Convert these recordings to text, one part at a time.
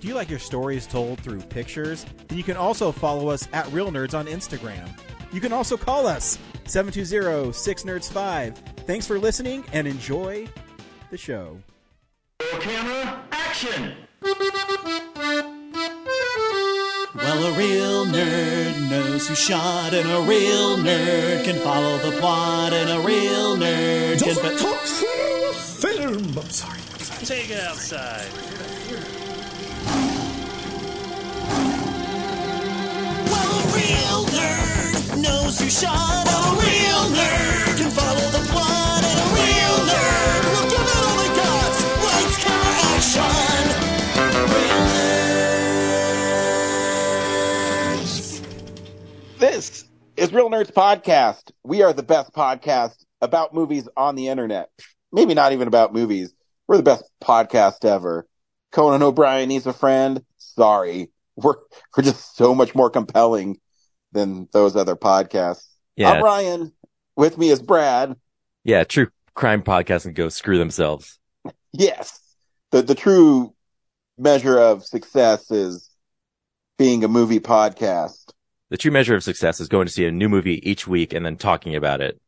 Do you like your stories told through pictures? Then you can also follow us at Reel Nerds on Instagram. You can also call us 720-6nerds5. Thanks for listening and enjoy the show. Camera, action! Well, a real nerd knows who shot, and a real nerd can follow the plot, and a real nerd can. Doesn't talk film. I'm sorry. I'm sorry. Take it outside. Real nerd knows who shot, a real nerd nerds. This is Reel Nerds Podcast. We are the best podcast about movies on the internet. Maybe not even about movies. We're the best podcast ever. Conan O'Brien needs a friend. Sorry. We're, we're just so much more compelling than those other podcasts. Uh, yeah. I'm Ryan. With me is Brad. Yeah, true crime podcast and go screw themselves. Yes. The, the true measure of success is being a movie podcast. The true measure of success is going to see a new movie each week and then talking about it.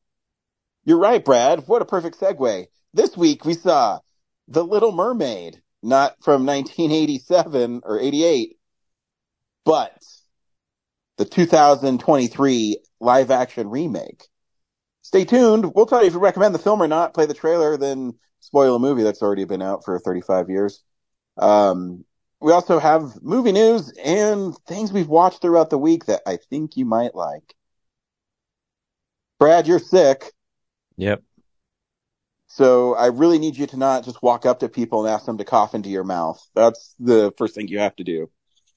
You're right, Brad. What a perfect segue. This week we saw The Little Mermaid, not from 1987 or 88, but the 2023 live action remake. Stay tuned. We'll tell you if we recommend the film or not. Play the trailer, then spoil a movie that's already been out for 35 years. Um, we also have movie news and things we've watched throughout the week that I think you might like. Brad, you're sick. Yep. So I really need you to not just walk up to people and ask them to cough into your mouth. That's the first thing you have to do.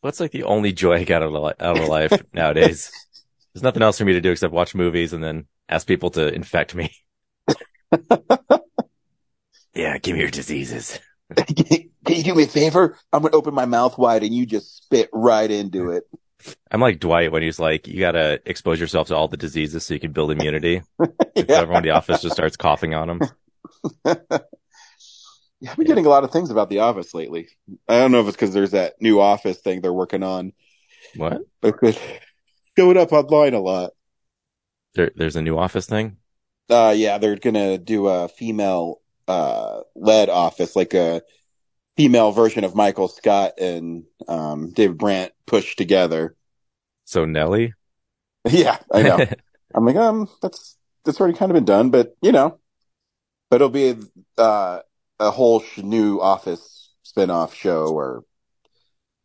What's like the only joy I get out of, li- out of life nowadays? There's nothing else for me to do except watch movies and then ask people to infect me. yeah, give me your diseases. Can you do me a favor? I'm going to open my mouth wide and you just spit right into it. I'm like Dwight when he's like, you gotta expose yourself to all the diseases so you can build immunity. Yeah. everyone in the office just starts coughing on him. Yeah, I've been getting a lot of things about The Office lately. I don't know if it's because there's that new Office thing they're working on, What? but it's going up online a lot. There, there's a new office thing? Uh, yeah, they're gonna do a female, uh, led office, like a female version of Michael Scott and, um, David Brent pushed together. So Nellie? Yeah, I know. I'm like, um, that's, that's already kind of been done, but you know, but it'll be, uh, a whole sh- new office spin-off show or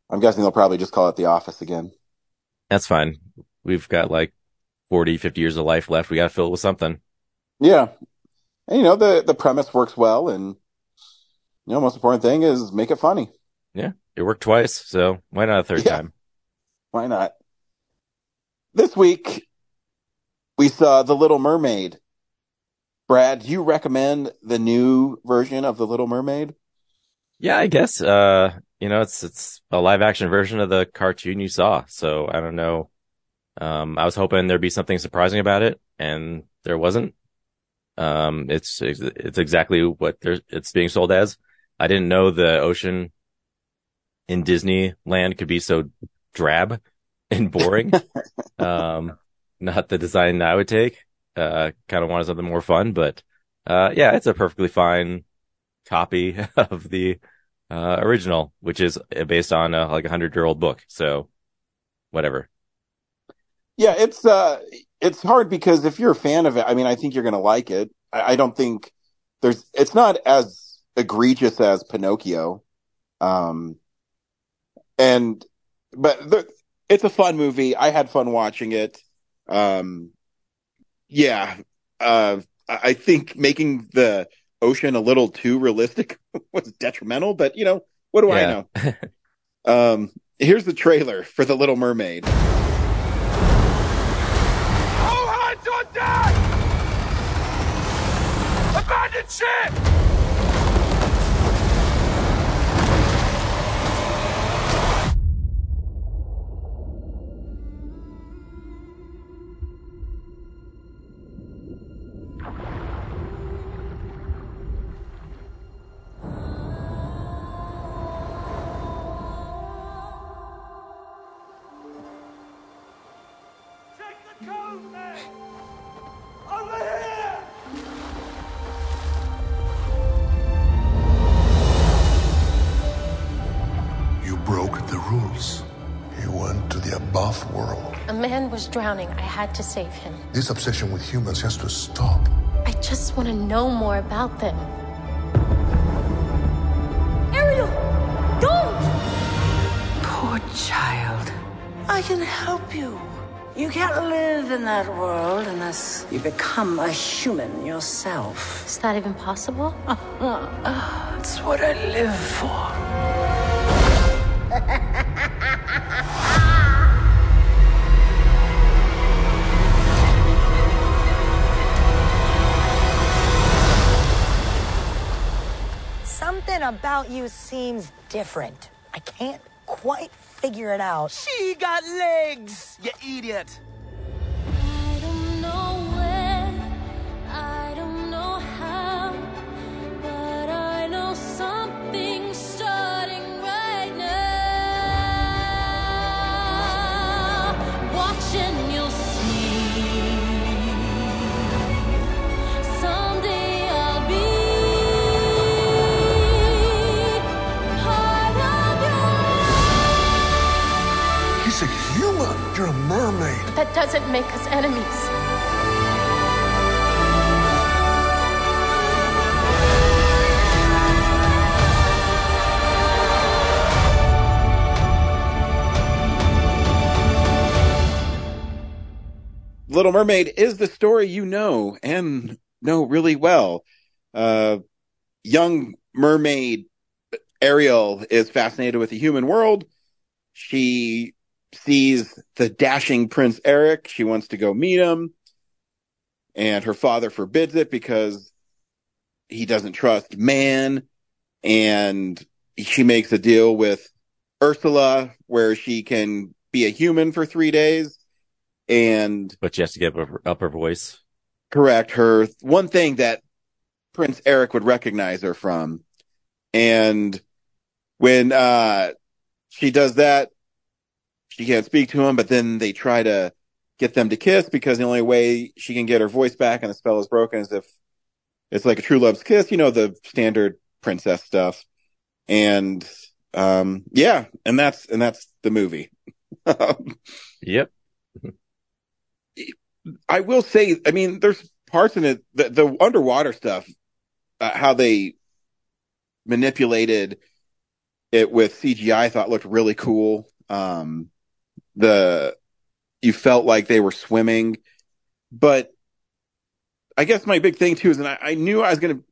I'm guessing they'll probably just call it The Office again. That's fine. We've got like 40, 50 years of life left. We gotta fill it with something. Yeah. And you know, the, the premise works well and, you know, most important thing is make it funny. Yeah. It worked twice. So why not a third Yeah. time? Why not? This week, we saw The Little Mermaid. Brad, do you recommend the new version of The Little Mermaid? Yeah, I guess, uh, you know, it's, it's a live action version of the cartoon you saw. So I don't know. Um, I was hoping there'd be something surprising about it and there wasn't. Um, it's, it's exactly what it's being sold as. I didn't know the ocean in Disneyland could be so drab and boring. um, not the design I would take. Uh, kind of wanted something more fun, but, uh, yeah, it's a perfectly fine copy of the, uh, original, which is based on a, like a hundred year old book. So whatever. Yeah, it's, uh, it's hard because if you're a fan of it, I mean, I think you're going to like it. I, I don't think there's, it's not as egregious as Pinocchio. Um, and, but the, it's a fun movie. I had fun watching it. Um, yeah, uh, I think making the ocean a little too realistic was detrimental, but you know, what do yeah. I know? um, here's the trailer for The Little Mermaid. Hands on deck! Abandon ship! The world. A man was drowning. I had to save him. This obsession with humans has to stop. I just want to know more about them. Ariel! Don't! Poor child. I can help you. You can't live in that world unless you become a human yourself. Is that even possible? It's what I live for. About you seems different. I can't quite figure it out. She got legs, you idiot. Doesn't make us enemies. Little Mermaid is the story you know and know really well. Uh, young mermaid Ariel is fascinated with the human world. She sees the dashing Prince Eric. She wants to go meet him. And her father forbids it because he doesn't trust man. And she makes a deal with Ursula where she can be a human for three days. And But she has to give up her, up her voice. correct her one thing that Prince Eric would recognize her from. And when uh she does that, she can't speak to him, but then they try to get them to kiss because the only way she can get her voice back and the spell is broken is if it's like a true love's kiss, you know, the standard princess stuff. And um yeah, and that's and that's the movie. Yep. I will say, I mean, there's parts in it, the, the underwater stuff, uh, how they manipulated it with CGI, I thought looked really cool. Um, the, you felt like they were swimming, but I guess my big thing too is, and I, I knew I was to,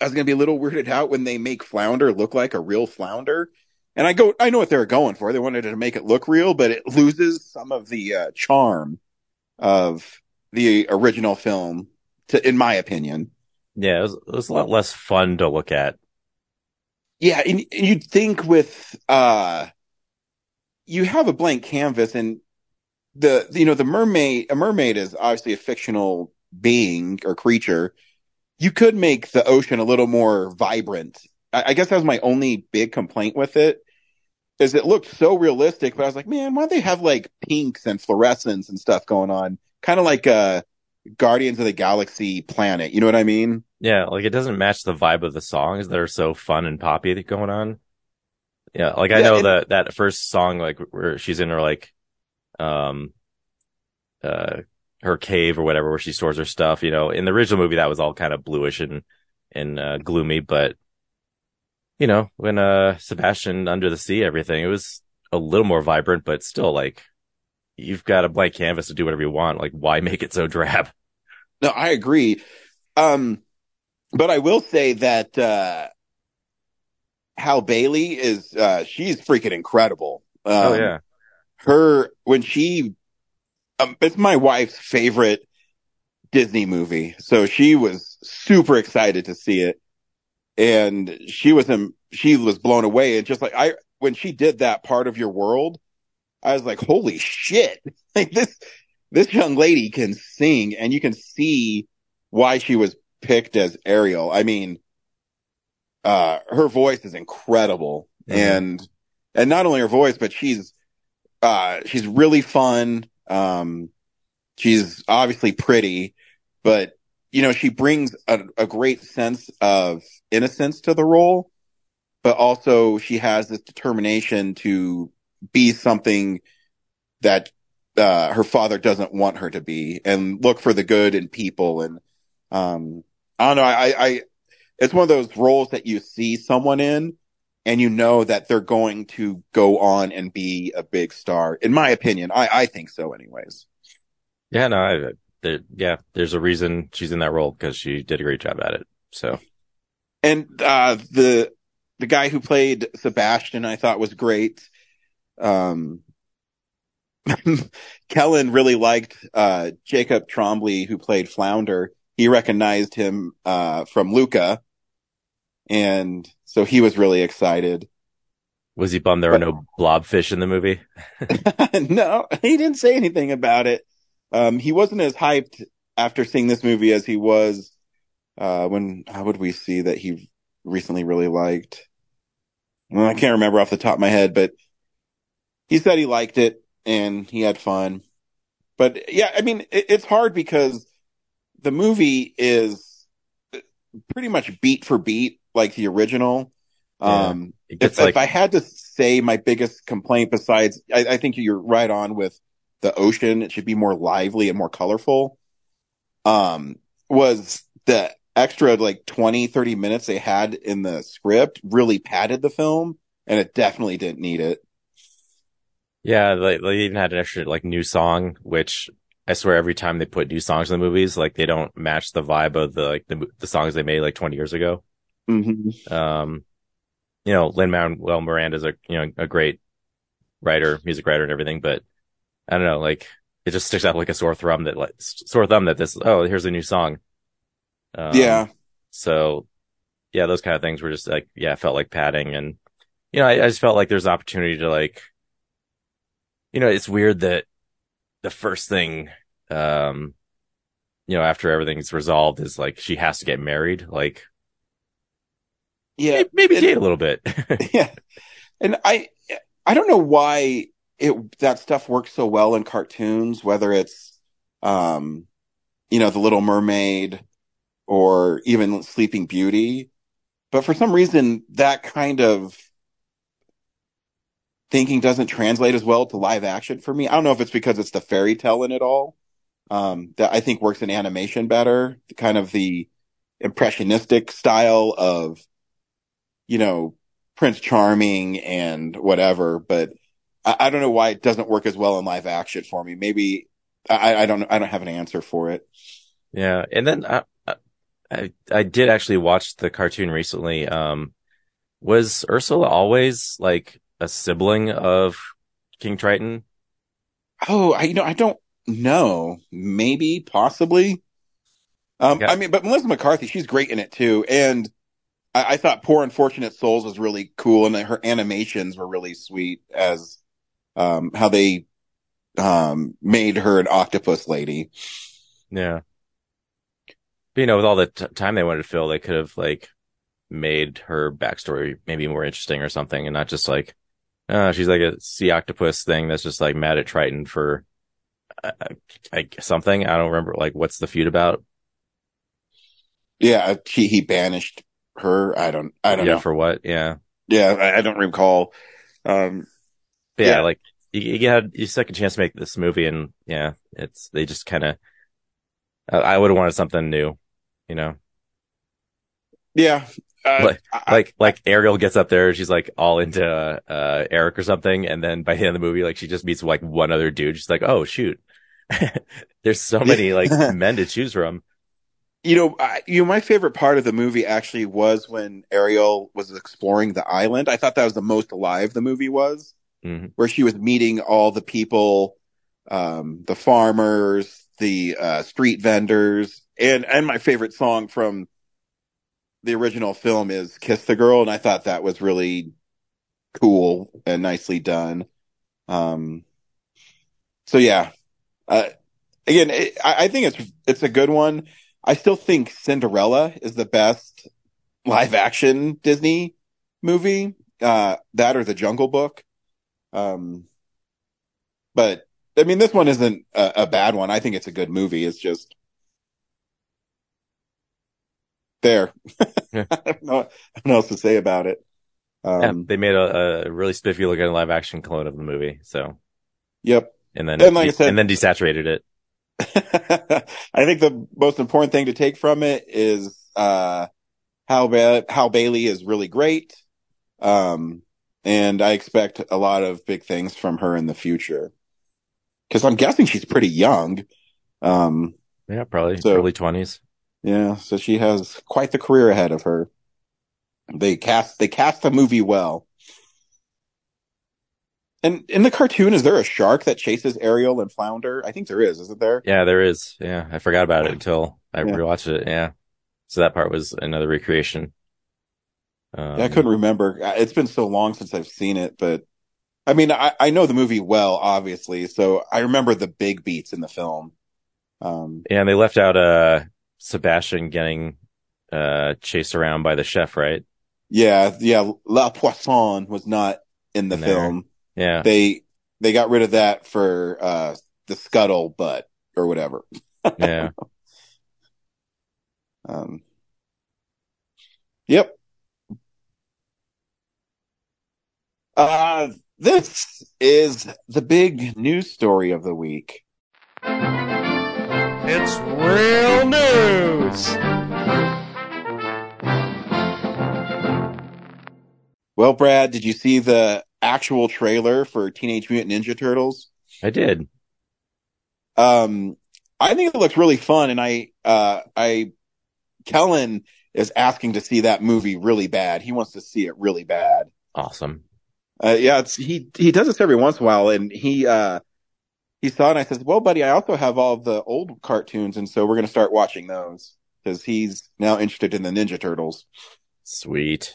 I was to be a little weirded out when they make flounder look like a real flounder. And I go, I know what they were going for. They wanted to make it look real, but it loses some of the uh, charm of the original film, to, in my opinion. Yeah, it was, it was a lot less fun to look at. Yeah, and, and you'd think with uh, you have a blank canvas, and the you know the mermaid, a mermaid is obviously a fictional being or creature. You could make the ocean a little more vibrant. I, I guess that was my only big complaint with it. Is it looked so realistic, but I was like, man, why don't they have like pinks and fluorescence and stuff going on? Kind of like uh Guardians of the Galaxy planet. You know what I mean? Yeah, like it doesn't match the vibe of the songs that are so fun and poppy going on. Yeah, like I Yeah, know and- that that first song, like where she's in her like, um, uh, her cave or whatever, where she stores her stuff. You know, in the original movie, that was all kind of bluish and and uh, gloomy, but you know, when uh Sebastian under the sea, everything it was a little more vibrant, but still like you've got a blank canvas to do whatever you want. Like, why make it so drab? No, I agree. Um, but I will say that, uh, Halle Bailey is, uh, she's freaking incredible. Um, oh yeah, Her, when she, um, it's my wife's favorite Disney movie. So she was super excited to see it. And she was, um, she was blown away. And just like I, when she did that part of your world, I was like, holy shit. Like this, this young lady can sing and you can see why she was picked as Ariel. I mean, uh, her voice is incredible Mhm. and, and not only her voice, but she's, uh, she's really fun. Um, she's obviously pretty, but you know, she brings a, a great sense of innocence to the role, but also she has this determination to be something that uh, her father doesn't want her to be and look for the good in people. And um, I don't know. I, I, it's one of those roles that you see someone in and you know that they're going to go on and be a big star. In my opinion, I, I think so anyways. Yeah, no, I, there, yeah, there's a reason she's in that role because she did a great job at it. So, And, uh, the, the guy who played Sebastian, I thought was great. Um, Kellen really liked, uh, Jacob Tremblay, who played Flounder. He recognized him, uh, from Luca. And so he was really excited. was he bummed there were no blobfish in the movie? no, he didn't say anything about it. Um, he wasn't as hyped after seeing this movie as he was, uh, when, how would we see that he recently really liked? Well, I can't remember off the top of my head, but he said he liked it and he had fun. But yeah, I mean, it, it's hard because the movie is pretty much beat for beat like the original. Yeah. Um, if, like if I had to say my biggest complaint besides, I, I think you're right on with the ocean. It should be more lively and more colorful. Um, was the extra like 20, 30 minutes they had in the script really padded the film and it definitely didn't need it. Yeah, like they even had an extra like new song, which I swear every time they put new songs in the movies, like they don't match the vibe of the like the the songs they made like 20 years ago. Mm-hmm. Um, you know, Lin Manuel Miranda is a you know a great writer, music writer, and everything, but I don't know, like it just sticks out like a sore thumb that like sore thumb that this oh here's a new song. Um, yeah. So yeah, those kind of things were just like yeah, felt like padding, and you know, I, I just felt like there's an opportunity to like, you know, it's weird that the first thing, um, you know, after everything's resolved is like she has to get married, like Yeah. maybe date a little bit. yeah. And I, I don't know why it, that stuff works so well in cartoons, whether it's, um, you know, The Little Mermaid or even Sleeping Beauty. But for some reason, that kind of thinking doesn't translate as well to live action for me. I don't know if it's because it's the fairy tale in it all. Um, that I think works in animation better, kind of the impressionistic style of, you know, Prince Charming and whatever, but I, I don't know why it doesn't work as well in live action for me. Maybe I, I don't, I don't have an answer for it. Yeah, and then I, I I did actually watch the cartoon recently. Um, was Ursula always like a sibling of King Triton? Oh, I, you know, I don't know. Maybe, possibly. Um, Yeah. I mean, but Melissa McCarthy, she's great in it too. And I, I thought Poor Unfortunate Souls was really cool and her animations were really sweet as, um, how they, um, made her an octopus lady. Yeah. But, you know, with all the t- time they wanted to fill, they could have like made her backstory maybe more interesting or something, and not just like, uh, she's like a sea octopus thing that's just like mad at Triton for uh, I, something. I don't remember like what's the feud about. Yeah. She, he banished her. I don't, I don't yeah, know. for what? Yeah. yeah. I, I don't recall. Um, yeah, Yeah. like you, you had your second chance to make this movie, and yeah, it's they just kind of. I, I would have wanted something new, you know, yeah. Uh, like I- like like Ariel gets up there, she's like all into uh Eric or something, and then by the end of the movie, like she just meets like one other dude. She's like, oh shoot, there's so many like men to choose from. You know, I, you know, my favorite part of the movie actually was when Ariel was exploring the island. I thought that was the most alive the movie was, Mhm. where she was meeting all the people, um, the farmers, the uh, street vendors, and and my favorite song from the original film is "Kiss the Girl," and I thought that was really cool and nicely done. Um, so yeah, uh, again, it, I, I think it's it's a good one. I still think Cinderella is the best live action Disney movie. Uh, that or The Jungle Book. Um, but I mean, this one isn't a, a bad one. I think it's a good movie. It's just there. Yeah. I don't know, I don't know what else to say about it. Yeah, Um, they made a, a really spiffy looking live action clone of the movie. So, Yep. and then, And like I said- and then desaturated it. I think the most important thing to take from it is uh, how ba- Halle Bailey is really great, um, and I expect a lot of big things from her in the future. Because I'm guessing she's pretty young. Um, Yeah, probably So- early twenties. Yeah, so she has quite the career ahead of her. They cast they cast the movie well. And in the cartoon, is there a shark that chases Ariel and Flounder? I think there is, isn't there? Yeah, there is. Yeah, I forgot about it until I Yeah. rewatched it. Yeah, so that part was another recreation. Um, Yeah, I couldn't remember. Uh, It's been so long since I've seen it, but I mean, I, I know the movie well, obviously, so I remember the big beats in the film. Um, Yeah, and they left out uh Sebastian getting uh chased around by the chef, right? yeah, yeah, La Poisson was not in the In film. Yeah, They they got rid of that for uh the scuttle butt or whatever. yeah. Um, yep. Uh, this is the big news story of the week. It's real news. Well, Brad, did you see the actual trailer for Teenage Mutant Ninja Turtles? I did. Um, I think it looks really fun, and I, uh, I, Kellen is asking to see that movie really bad. He wants to see it really bad. Awesome. Uh, yeah, it's, he, he does this every once in a while, and he, uh, he saw it, and I said, well, buddy, I also have all the old cartoons, and so we're going to start watching those, because he's now interested in the Ninja Turtles. Sweet.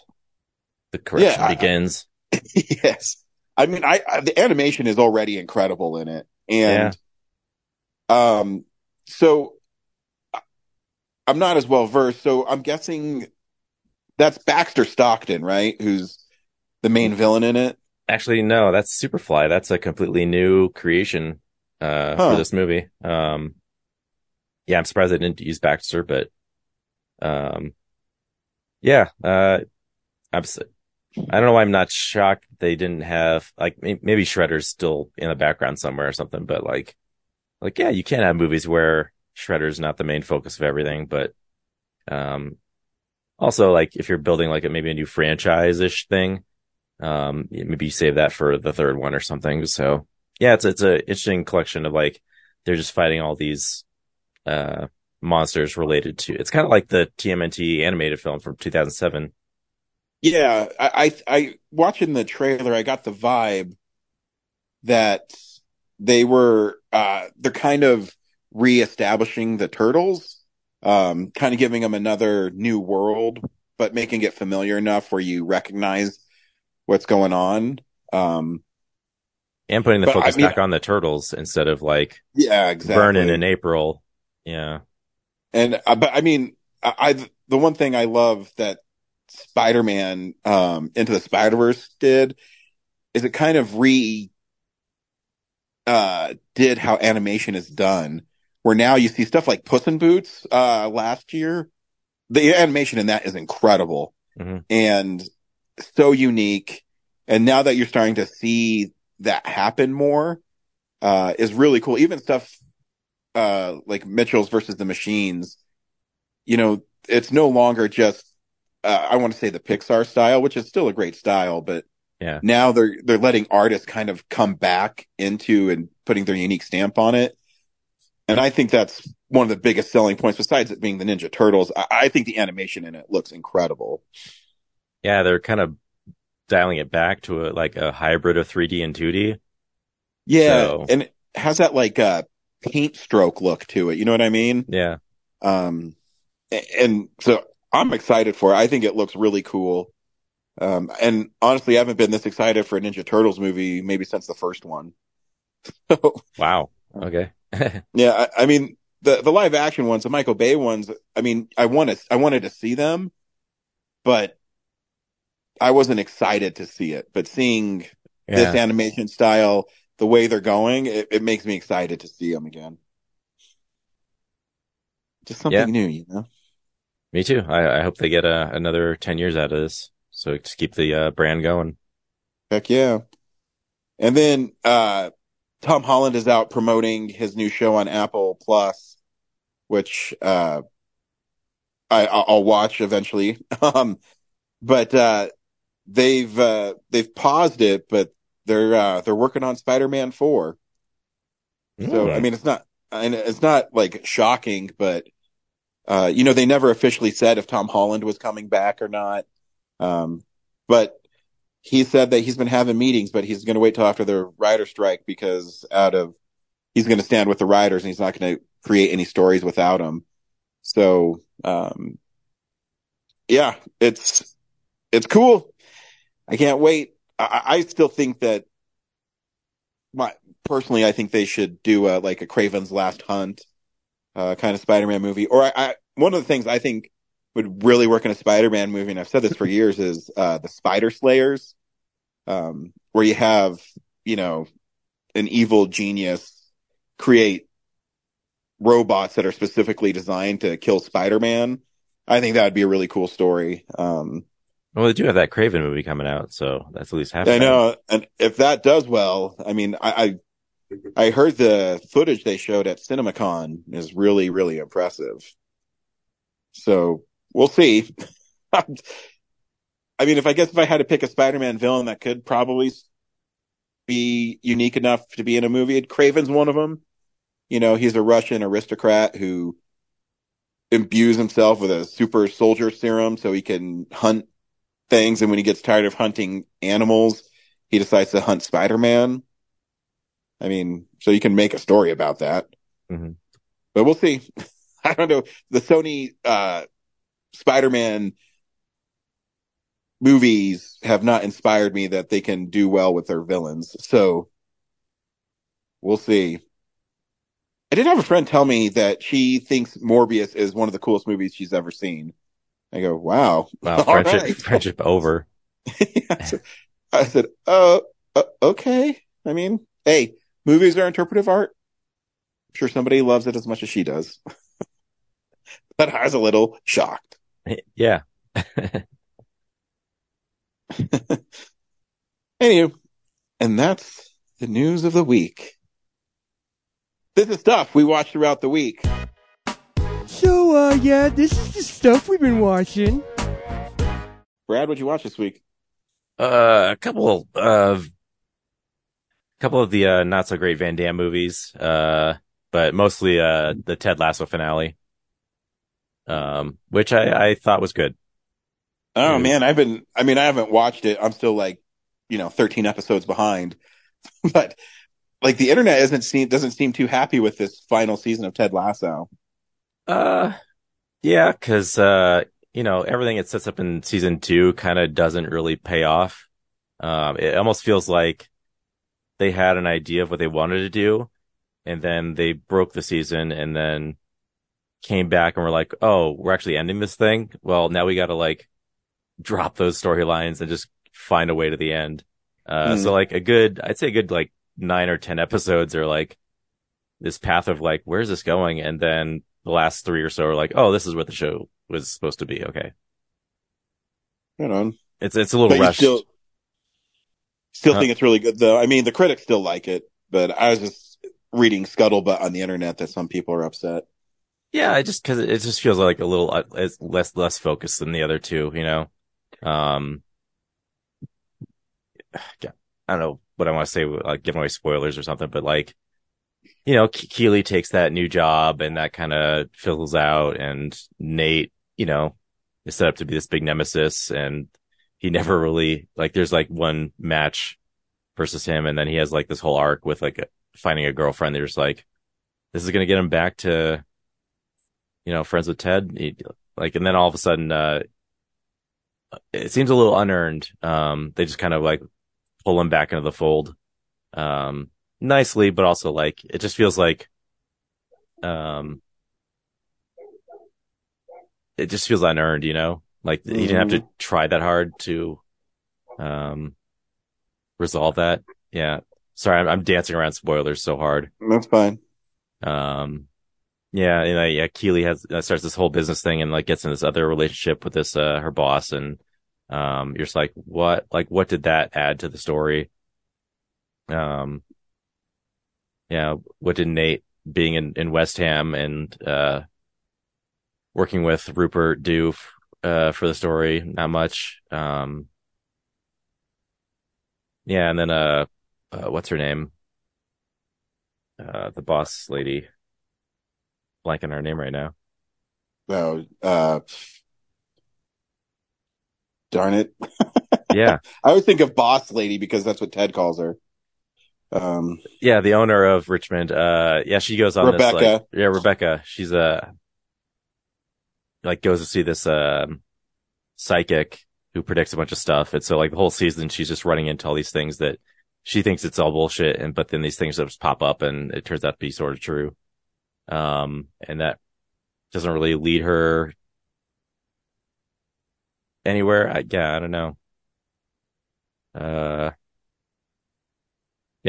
The correction Yeah, I- begins. yes. I mean, I, I the animation is already incredible in it, and um, so I'm not as well versed. So I'm guessing that's Baxter Stockman, right? Who's the main villain in it? Actually, no, that's Superfly. That's a completely new creation uh Huh. for this movie. Um yeah, I'm surprised they didn't use Baxter, but um yeah, uh I'm s- I don't know why I'm not shocked they didn't have like may- maybe Shredder's still in the background somewhere or something, but like like yeah, you can't have movies where Shredder's not the main focus of everything, but um also like if you're building like a maybe a new franchise-ish thing, um maybe you save that for the third one or something so yeah it's it's a interesting collection of like they're just fighting all these uh monsters related to it's kind of like the TMNT animated film from 2007 Yeah, I, I, I watching the trailer, I got the vibe that they were, uh, they're kind of reestablishing the turtles, um, kind of giving them another new world, but making it familiar enough where you recognize what's going on. Um, and putting the But, I focus mean- back on the turtles instead of like yeah, exactly. Vernon in April yeah And uh, but I mean, I, I the one thing I love that Spider-Man um into the Spider-Verse did is it kind of re uh did how animation is done where now you see stuff like Puss in Boots uh last year the animation in that is incredible Mhm. and so unique and now that you're starting to see that happen more uh is really cool even stuff uh like Mitchell's versus the Machines, you know, it's no longer just uh, I want to say the Pixar style, which is still a great style, but yeah now they're they're letting artists kind of come back into and putting their unique stamp on it. And I think that's one of the biggest selling points, besides it being the Ninja Turtles. I, I think the animation in it looks incredible. yeah they're kind of dialing it back to a like a hybrid of 3D and 2D Yeah, So- and it has that like uh paint stroke look to it. You know what I mean? yeah Um, and so I'm excited for it. I think it looks really cool. Um, and honestly, I haven't been this excited for a Ninja Turtles movie maybe since the first one. So, wow okay yeah, I, I mean, the, the live action ones, the Michael Bay ones, I mean, I want to, I wanted to see them, but I wasn't excited to see it. But seeing this animation style the way they're going, it, it makes me excited to see them again. Just something Yeah. new, you know. Me too. I, I hope they get uh, another 10 years out of this. So to keep the uh, brand going. Heck yeah. And then uh Tom Holland is out promoting his new show on Apple Plus, which uh I I'll I'll watch eventually. Um but uh they've uh they've paused it, but they're uh they're working on Spider-Man 4. So I mean it's not and it's not like shocking, but uh you know they never officially said if Tom Holland was coming back or not. Um but he said that he's been having meetings, but he's going to wait till after the writer strike because out of he's going to stand with the writers and he's not going to create any stories without them. So, um, yeah, it's it's cool. I can't wait. I, I still think that my personally, I think they should do a like a Kraven's Last Hunt uh, kind of Spider-Man movie. Or I, I one of the things I think would really work in a Spider-Man movie, and I've said this for years, is uh, the Spider Slayers, um, where you have you know an evil genius create robots that are specifically designed to kill Spider-Man. I think that would be a really cool story. Um, Well, they do have that Kraven movie coming out. So that's at least half. I know, and if that does well, I mean, I, I, I heard the footage they showed at CinemaCon is really, really impressive. So we'll see. I mean, if I guess if I had to pick a Spider-Man villain that could probably be unique enough to be in a movie, Kraven's one of them. You know, he's a Russian aristocrat who imbues himself with a super soldier serum so he can hunt things. And when he gets tired of hunting animals, he decides to hunt Spider-Man. I mean, so you can make a story about that, Mhm. but we'll see. I don't know. The Sony, uh, Spider-Man movies have not inspired me that they can do well with their villains. So we'll see. I did have a friend tell me that she thinks Morbius is one of the coolest movies she's ever seen. I go, wow. Wow, friendship, right. friendship over. I said- I said, uh, uh, okay. I mean, hey, movies are interpretive art. I'm sure somebody loves it as much as she does. but I was a little shocked. Yeah. Anywho, and that's the news of the week. This is stuff we watched throughout the week. So, uh, yeah, this is the stuff we've been watching. Brad, what'd you watch this week? Uh, a couple of, a couple of the, uh, not so great Van Damme movies, uh, but mostly, uh, the Ted Lasso finale, um, which I, I thought was good. Oh Mm. man, I've been, I mean, I haven't watched it. I'm still like, you know, 13 episodes behind, but like the internet isn't seem, doesn't seem too happy with this final season of Ted Lasso. Uh, yeah, cause, uh, you know, everything it sets up in season two kind of doesn't really pay off. Um, it almost feels like they had an idea of what they wanted to do and then they broke the season and then came back and were like, Oh, we're actually ending this thing. Well, now we got to like drop those storylines and just find a way to the end. Uh, Hmm. so like a good, I'd say a good like nine or 10 episodes are like this path of like, where's this going? And then the last three or so are like, oh, this is what the show was supposed to be. Okay. Right on. It's, it's a little But rushed. still, still Huh? think it's really good though. I mean, the critics still like it, but I was just reading scuttlebutt on the internet that some people are upset. Yeah, I just cause it just feels like a little, uh, it's less, less focused than the other two, you know? Um, yeah, I don't know what I want to say, like giving away spoilers or something, but like, you know, Ke- Keeley takes that new job and that kind of fizzles out and Nate, you know, is set up to be this big nemesis and he never really, like, there's like one match versus him and then he has like this whole arc with like finding a girlfriend. There's like, this is going to get him back to, you know, friends with Ted. He, like, and then all of a sudden, uh, it seems a little unearned. Um, they just kind of like pull him back into the fold, um, nicely, but also like, it just feels like, um, it just feels unearned, you know, like he didn't have to try that hard to, um, resolve that. Yeah. sorry, I'm, I'm dancing around spoilers so hard. That's fine. Um, yeah, you know, yeah, Keeley has uh, starts this whole business thing and like gets in this other relationship with this uh her boss, and um, you're just like, what? Like, what did that add to the story? Um, yeah, what did Nate being in in West Ham and uh working with Rupert do f- uh for the story? Not much. Um, yeah, and then uh, uh what's her name? Uh, the boss lady blanking her name right now. Oh, uh, darn it. Yeah. I always think of boss lady because that's what Ted calls her. Um, Yeah, the owner of Richmond. Uh, yeah, she goes on this like, yeah, Rebecca. She's uh like goes to see this um psychic who predicts a bunch of stuff. And so like the whole season, she's just running into all these things that she thinks it's all bullshit. And, but then these things just pop up and it turns out to be sort of true. Um, and that doesn't really lead her anywhere. I, yeah, I don't know. Uh,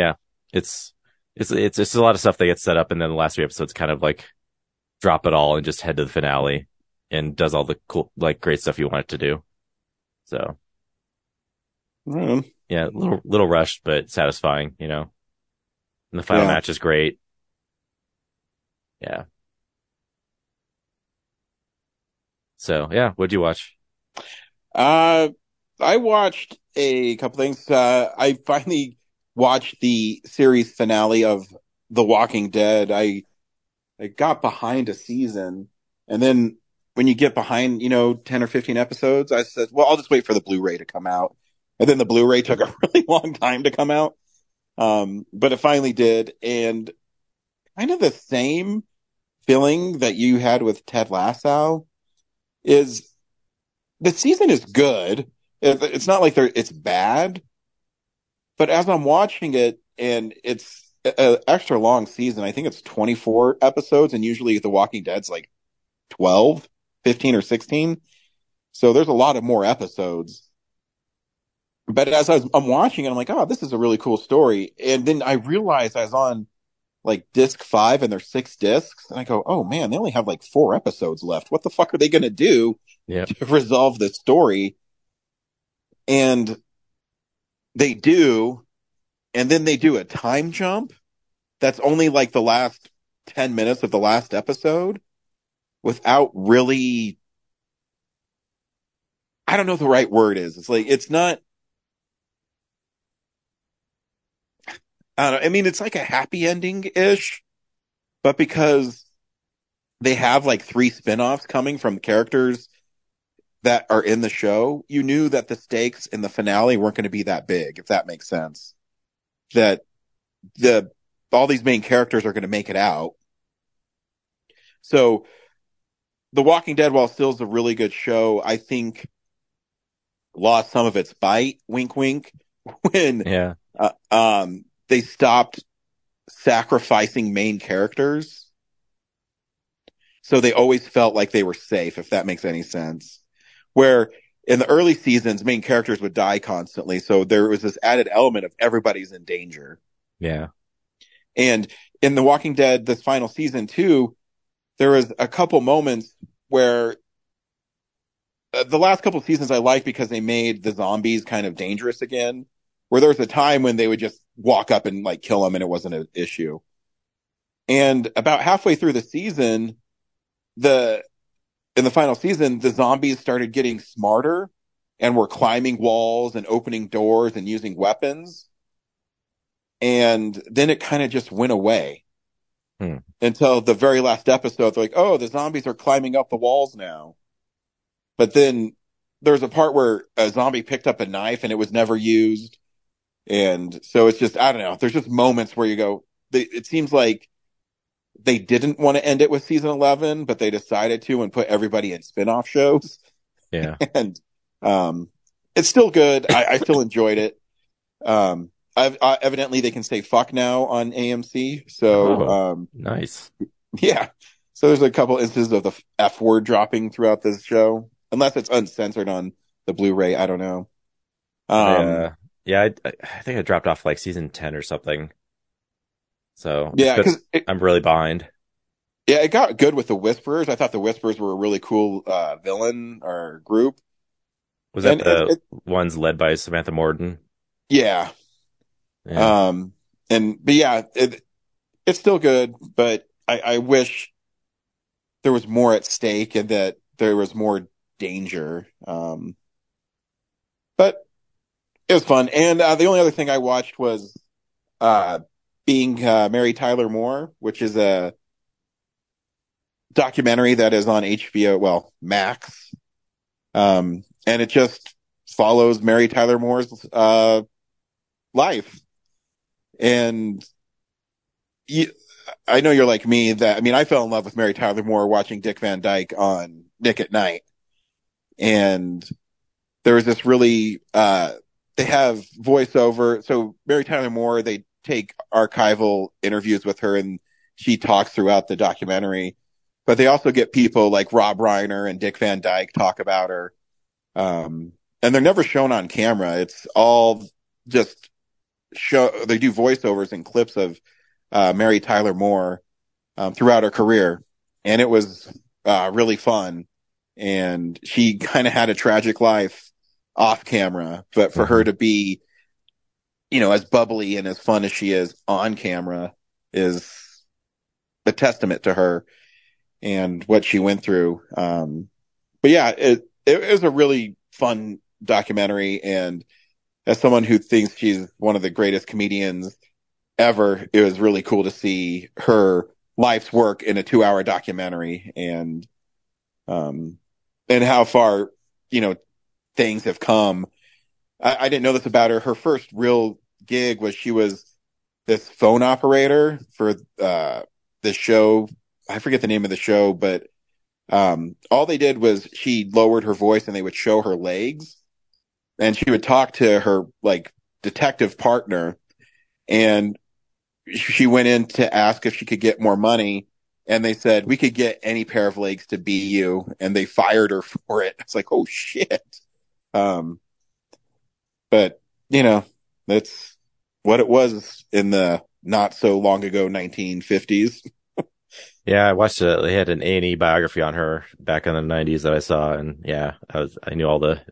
yeah, it's, it's, it's, it's a lot of stuff that gets set up. And then the last three episodes kind of like drop it all and just head to the finale and does all the cool, like great stuff you want it to do. So mm, yeah, a little, little rushed, but satisfying, you know, and the final Yeah. match is great. Yeah. So yeah, what'd you watch? uh, I watched a couple things. Uh, I finally watched the series finale of The Walking Dead. I, I got behind a season and then when you get behind, you know, 10 or 15 episodes, I said, well, I'll just wait for the Blu-ray to come out. And then the Blu-ray took a really long time to come out. Um, but it finally did. And kind of the same feeling that you had with Ted Lasso is the season is good. It's not like it's bad, but as I'm watching it and it's an extra long season, I think it's 24 episodes and usually The Walking Dead's like 12, 15 or 16. So there's a lot of more episodes. But as I was, I'm watching it, I'm like, oh, this is a really cool story. And then I realized I was on like disc five and there's six discs. And I go, oh man, they only have like four episodes left. What the fuck are they going to do Yeah. to resolve this story? And they do. And then they do a time jump that's only like the last 10 minutes of the last episode without really, I don't know the right word is. It's like, it's not, I don't know. I mean, it's like a happy ending ish, but because they have like three spin-offs coming from characters that are in the show, you knew that the stakes in the finale weren't going to be that big, if that makes sense. That the, all these main characters are going to make it out. So The Walking Dead, while still is a really good show, I think lost some of its bite, wink, wink, when Yeah. uh, um, they stopped sacrificing main characters. So they always felt like they were safe, if that makes any sense. Where in the early seasons, main characters would die constantly. So there was this added element of everybody's in danger. Yeah. And in The Walking Dead, this final season too, there was a couple moments where uh, the last couple seasons I liked because they made the zombies kind of dangerous again. Where there was a time when they would just walk up and like kill them and it wasn't an issue. And about halfway through the season, the, in the final season, the zombies started getting smarter and were climbing walls and opening doors and using weapons. And then it kind of just went away Hmm. until the very last episode. They're like, oh, the zombies are climbing up the walls now. But then there's a part where a zombie picked up a knife and it was never used. And so it's just, I don't know. There's just moments where you go, it seems like they didn't want to end it with season 11, but they decided to and put everybody in spin-off shows. Yeah. and, um, it's still good. I, I still enjoyed it. Um, I've, uh, evidently they can say fuck now on AMC. So, Oh. um, Nice. yeah. So there's a couple instances of the F word dropping throughout this show, unless it's uncensored on the Blu-ray. I don't know. Um, uh, Yeah, I, I I think I dropped off like season 10 or something. So Yeah, it's 'cause good- it- I'm really behind. Yeah, it got good with the Whisperers. I thought the Whisperers were a really cool uh, villain or group. Was that And the it- ones led by Samantha Morton? Yeah. Yeah. Um, and but yeah, it, it's still good, but I, I wish there was more at stake and that there was more danger. Um, but it was fun. And uh, the only other thing I watched was uh, being uh, Mary Tyler Moore, which is a documentary that is on HBO, well, Max. Um, and it just follows Mary Tyler Moore's uh, life. And you, I know you're like me that, I mean, I fell in love with Mary Tyler Moore watching Dick Van Dyke on Nick at Night. And there was this really, uh, they have voiceover. So Mary Tyler Moore, they take archival interviews with her and she talks throughout the documentary, but they also get people like Rob Reiner and Dick Van Dyke talk about her. Um, and they're never shown on camera. It's all just show, they do voiceovers and clips of, uh, Mary Tyler Moore, um, throughout her career. And it was, uh, really fun. And she kind of had a tragic life off camera, but for her to be, you know, as bubbly and as fun as she is on camera is a testament to her and what she went through. Um, but yeah, it, it was a really fun documentary. And as someone who thinks she's one of the greatest comedians ever, it was really cool to see her life's work in a two hour documentary and, um, and how far, you know, things have come. I, I didn't know this about her. Her first real gig was she was this phone operator for, uh, the show. I forget the name of the show, but, um, all they did was she lowered her voice and they would show her legs. And she would talk to her like detective partner. And she went in to ask if she could get more money. And they said we could get any pair of legs to be you. And they fired her for it. It's like oh shit. Um but you know that's what it was in the not so long ago 1950s Yeah, I watched it. They had an A and E biography on her back in the '90s that I saw, and yeah, I was I knew all the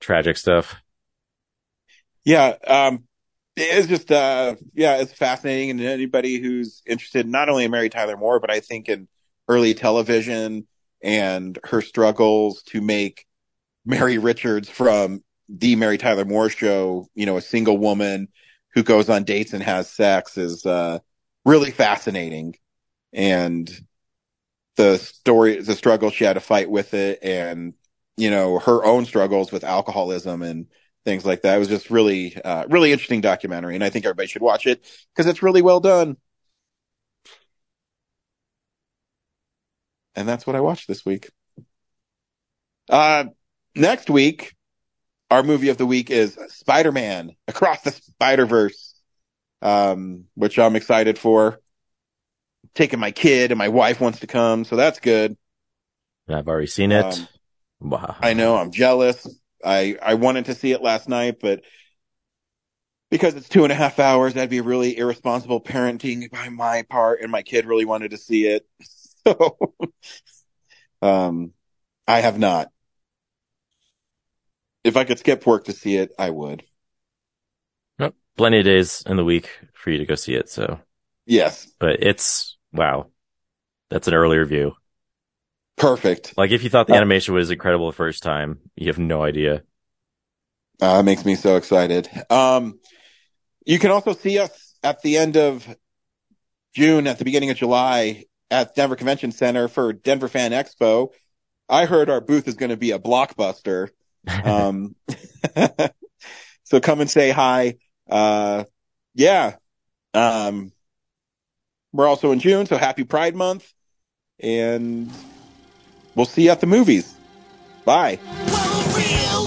tragic stuff. yeah um it's just uh yeah it's fascinating and anybody who's interested not only in mary tyler moore but i think in early television and her struggles to make mary richards from the mary tyler moore show you know a single woman who goes on dates and has sex is uh really fascinating and the story the struggle she had to fight with it and you know her own struggles with alcoholism and things like that. It was just really, uh, really interesting documentary, and I think everybody should watch it because it's really well done. And that's what I watched this week. Uh, next week, our movie of the week is Spider-Man Across the Spider-Verse, um, which I'm excited for. Taking my kid and my wife wants to come, so that's good. I've already seen it. Um, wow. I know I'm jealous. I, I wanted to see it last night, but because it's two and a half hours, that'd be really irresponsible parenting by my part. And my kid really wanted to see it. So, um, I have not. If I could skip work to see it, I would. Nope. Plenty of days in the week for you to go see it. So, Yes. but it's wow. That's an earlier view. Perfect. Like if you thought the Uh, animation was incredible the first time, you have no idea. Uh, makes me so excited. Um, you can also see us at the end of June, at the beginning of July at Denver Convention Center for Denver Fan Expo. I heard our booth is going to be a blockbuster. Um, so come and say hi. Uh, yeah. Um, we're also in June, so happy Pride Month and we'll see you at the movies. Bye. real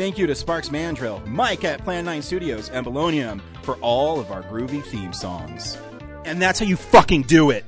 Thank you to Sparks Mandrill, Mike at Plan 9 Studios, and Belonium for all of our groovy theme songs. And that's how you fucking do it!